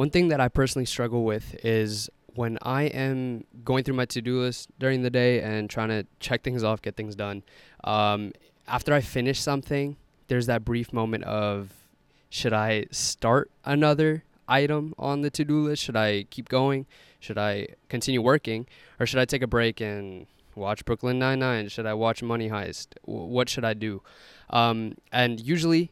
One thing that I personally struggle with is when I am going through my to do list during the day and trying to check things off, get things done. Um, after I finish something, there's that brief moment of should I start another item on the to do list? Should I keep going? Should I continue working? Or should I take a break and watch Brooklyn Nine Nine? Should I watch Money Heist? W- what should I do? Um, and usually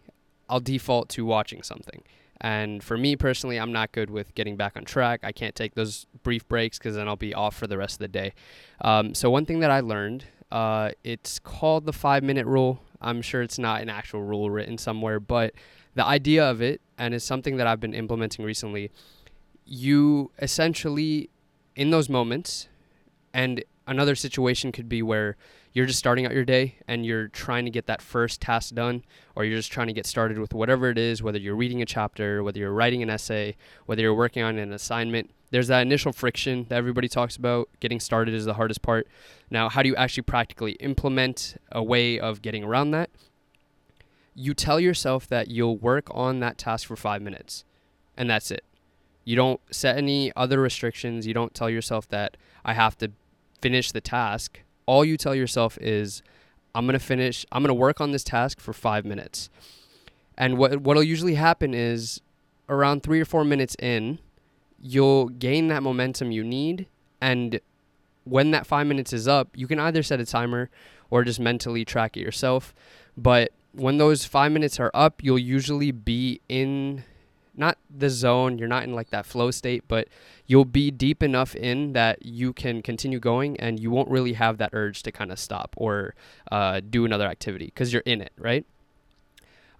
I'll default to watching something. And for me personally, I'm not good with getting back on track. I can't take those brief breaks because then I'll be off for the rest of the day. Um, so one thing that I learned, uh, it's called the five minute rule. I'm sure it's not an actual rule written somewhere, but the idea of it, and it's something that I've been implementing recently, you essentially, in those moments, and another situation could be where you're just starting out your day and you're trying to get that first task done, or you're just trying to get started with whatever it is, whether you're reading a chapter, whether you're writing an essay, whether you're working on an assignment. There's that initial friction that everybody talks about. Getting started is the hardest part. Now, how do you actually practically implement a way of getting around that? You tell yourself that you'll work on that task for five minutes, and that's it. You don't set any other restrictions. You don't tell yourself that I have to finish the task all you tell yourself is I'm going to finish I'm going to work on this task for 5 minutes. And what what'll usually happen is around 3 or 4 minutes in, you'll gain that momentum you need and when that 5 minutes is up, you can either set a timer or just mentally track it yourself. But when those 5 minutes are up, you'll usually be in not the zone, you're not in like that flow state, but you'll be deep enough in that you can continue going and you won't really have that urge to kind of stop or uh, do another activity because you're in it, right?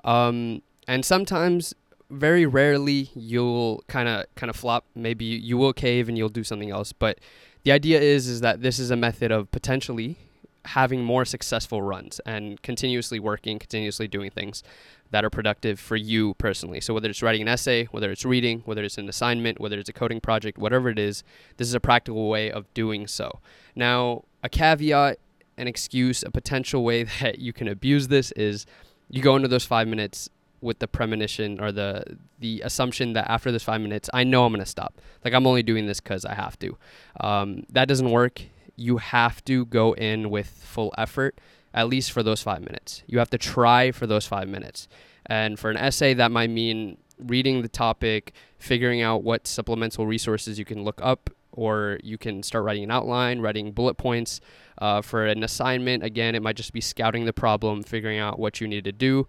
Um, and sometimes, very rarely, you'll kind of kind of flop. Maybe you will cave and you'll do something else. But the idea is is that this is a method of potentially having more successful runs and continuously working, continuously doing things that are productive for you personally. So whether it's writing an essay, whether it's reading, whether it's an assignment, whether it's a coding project, whatever it is, this is a practical way of doing so. Now, a caveat, an excuse, a potential way that you can abuse this is you go into those 5 minutes with the premonition or the the assumption that after this 5 minutes, I know I'm going to stop. Like I'm only doing this cuz I have to. Um, that doesn't work. You have to go in with full effort at least for those five minutes. You have to try for those five minutes. And for an essay, that might mean reading the topic, figuring out what supplemental resources you can look up, or you can start writing an outline, writing bullet points. Uh, for an assignment, again, it might just be scouting the problem, figuring out what you need to do.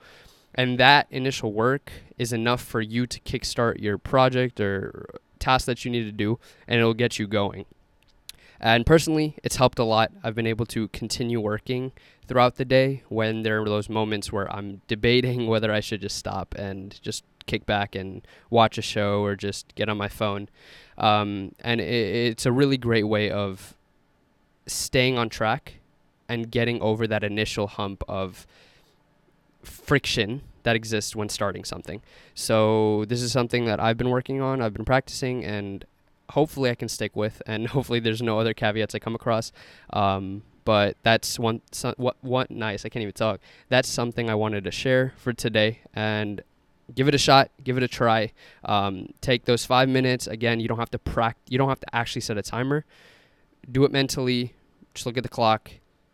And that initial work is enough for you to kickstart your project or task that you need to do, and it'll get you going. And personally, it's helped a lot. I've been able to continue working throughout the day when there are those moments where I'm debating whether I should just stop and just kick back and watch a show or just get on my phone. Um, and it, it's a really great way of staying on track and getting over that initial hump of friction that exists when starting something. So, this is something that I've been working on, I've been practicing, and hopefully I can stick with, and hopefully there's no other caveats I come across. Um, but that's one, so, what, what, nice, I can't even talk. That's something I wanted to share for today, and give it a shot, give it a try. Um, take those five minutes. Again, you don't have to practice, you don't have to actually set a timer. Do it mentally. Just look at the clock,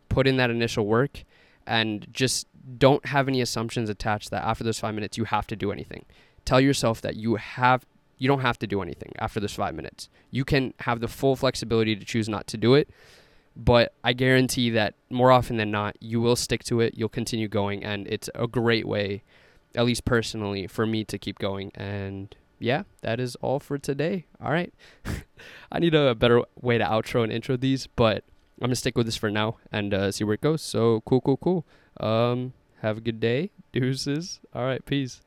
put in that initial work, and just don't have any assumptions attached that after those five minutes you have to do anything. Tell yourself that you have you don't have to do anything after this five minutes. You can have the full flexibility to choose not to do it, but I guarantee that more often than not, you will stick to it. You'll continue going, and it's a great way, at least personally, for me to keep going. And yeah, that is all for today. All right. I need a better way to outro and intro these, but I'm gonna stick with this for now and uh, see where it goes. So cool, cool, cool. Um, have a good day, deuces. All right, peace.